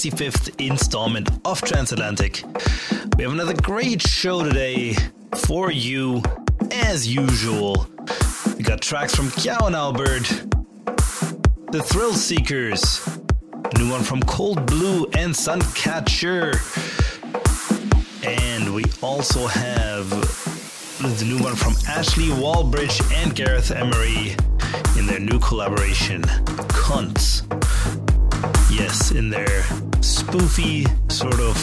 265th installment of Transatlantic. We have another great show today for you, as usual. We got tracks from Kyau and Albert, The Thrill Seekers, new one from Cold Blue and Suncatcher, and we also have the new one from Ashley Wallbridge and Gareth Emery in their new collaboration, Cunts. Yes, in their spoofy sort of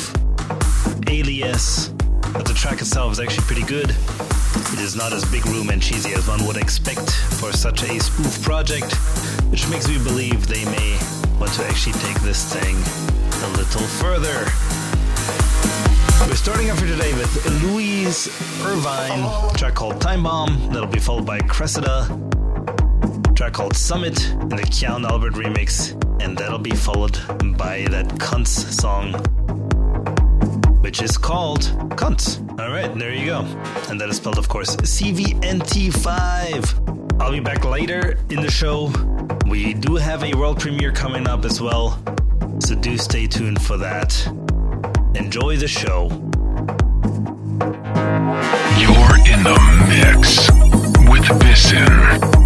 alias, but the track itself is actually pretty good. It is not as big room and cheesy as one would expect for such a spoof project, which makes me believe they may want to actually take this thing a little further. We're starting off here today with Louise Irvine, track called Time Bomb. That'll be followed by Cressida, track called Summit and the Keanu Albert remix, and that'll be followed by that Cunts song, which is called Cunts. All right, there you go. And that is spelled, of course, CVNT5. I'll be back later in the show. We do have a world premiere coming up as well, so do stay tuned for that. Enjoy the show. You're in the mix with Bissin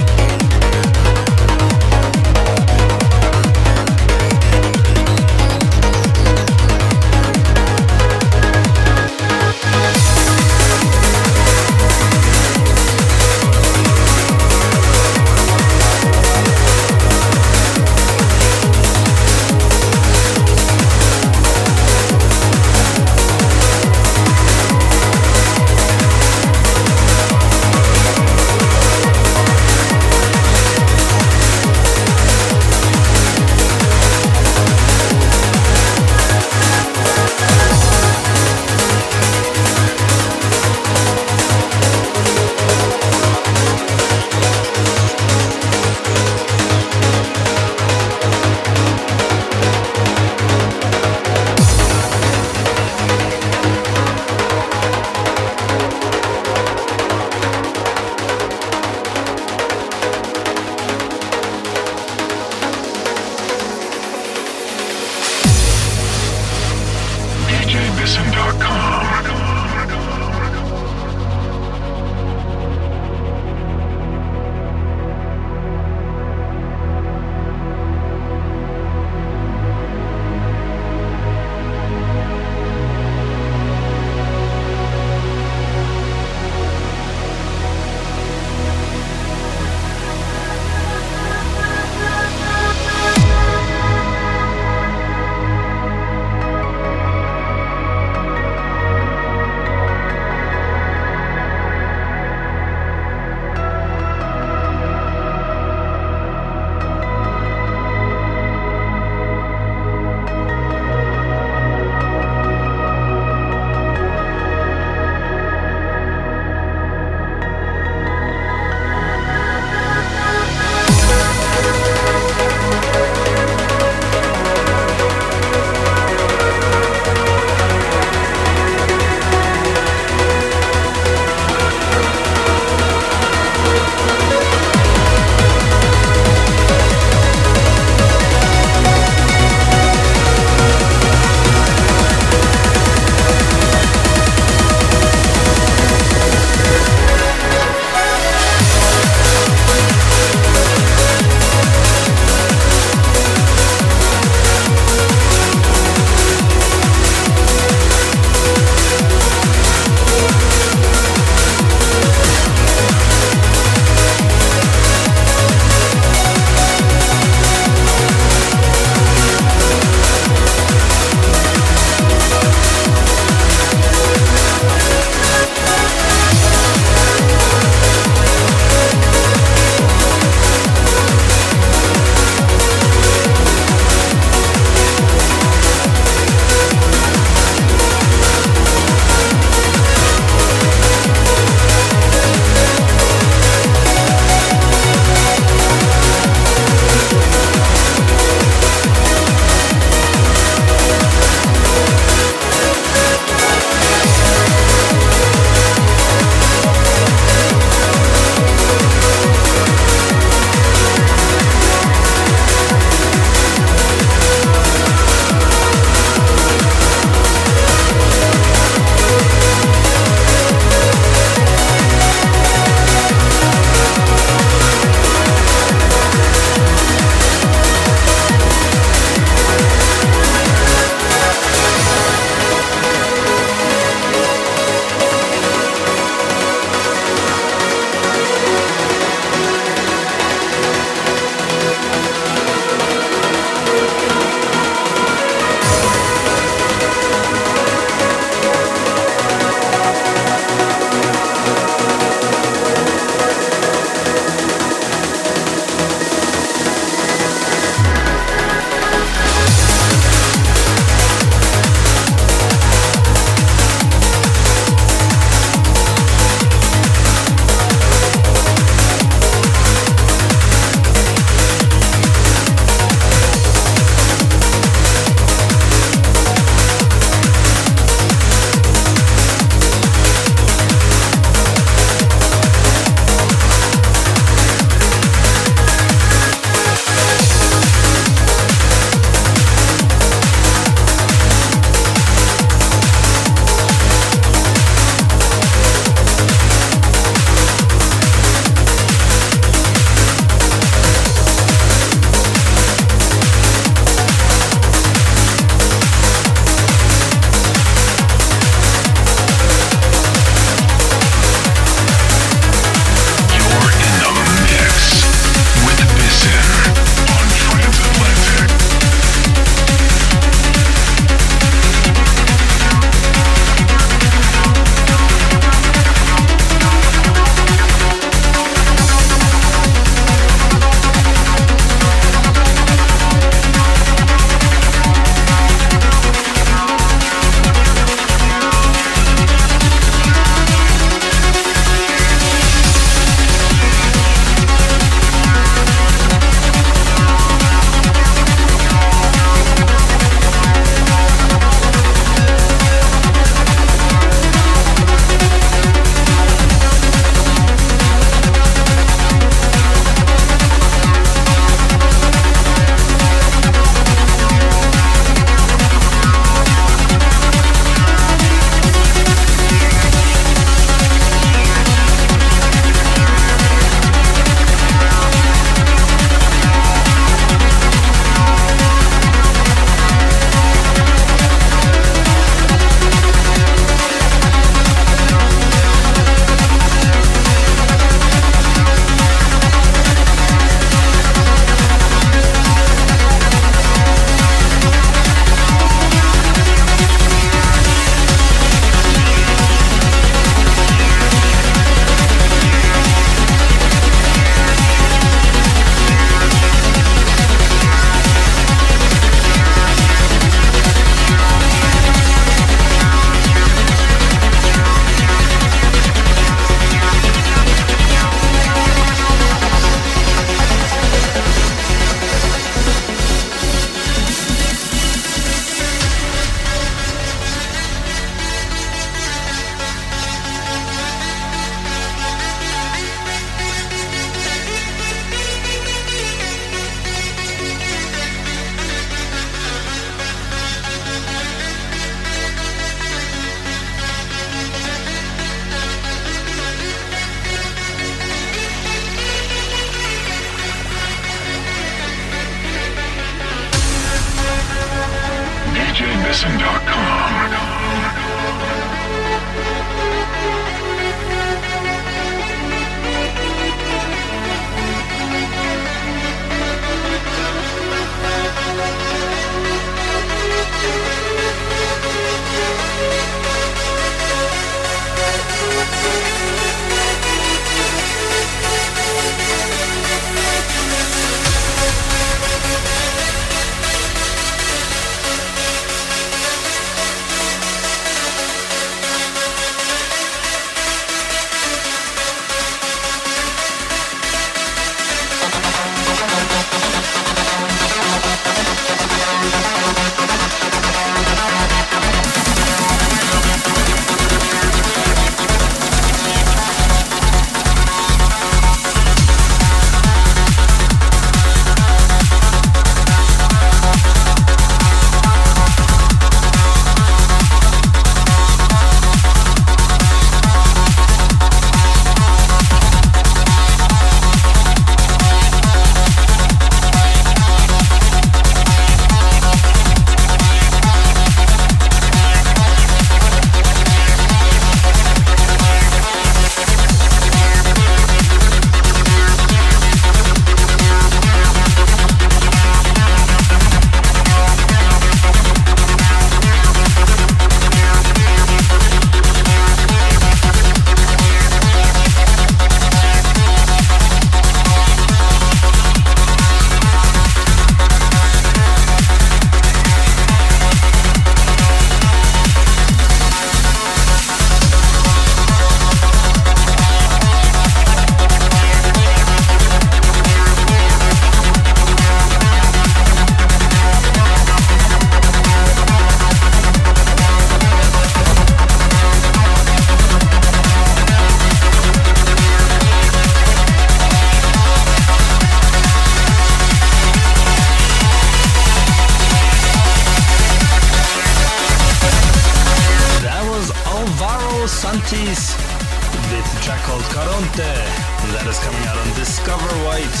right.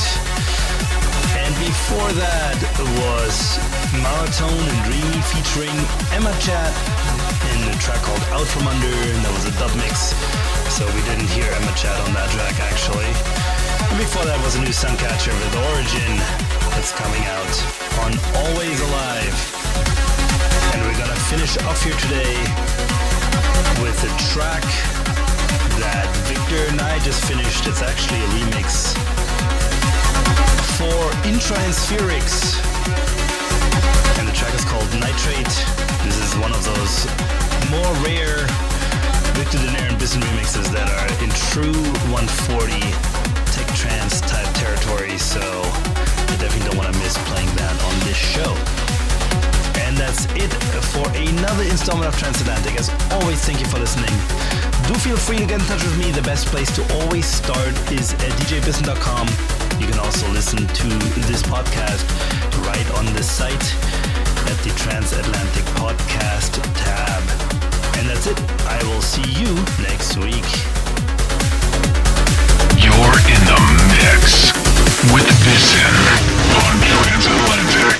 And before that was Marathon and Dreamy featuring Emma Chatt in a track called Out From Under, and that was a dub mix. So we didn't hear Emma Chatt on that track actually. And before that was a new Suncatcher with Origin that's coming out on Always Alive. And we're gonna finish off here today with a track that Victor and I just finished. It's actually a remix for Intranspherics. And the track is called Nitrate. This is one of those more rare Victor Dinaire and Bissen remixes that are in true 140 tech trance type territory, so I definitely don't want to miss playing that on this show. And that's it for another installment of Transatlantic. As always, thank you for listening. Do feel free to get in touch with me. The best place to always start is at djbissen.com you can also listen to this podcast right on the site at the Transatlantic Podcast tab. And that's it. I will see you next week. You're in the mix with Bissen on Transatlantic.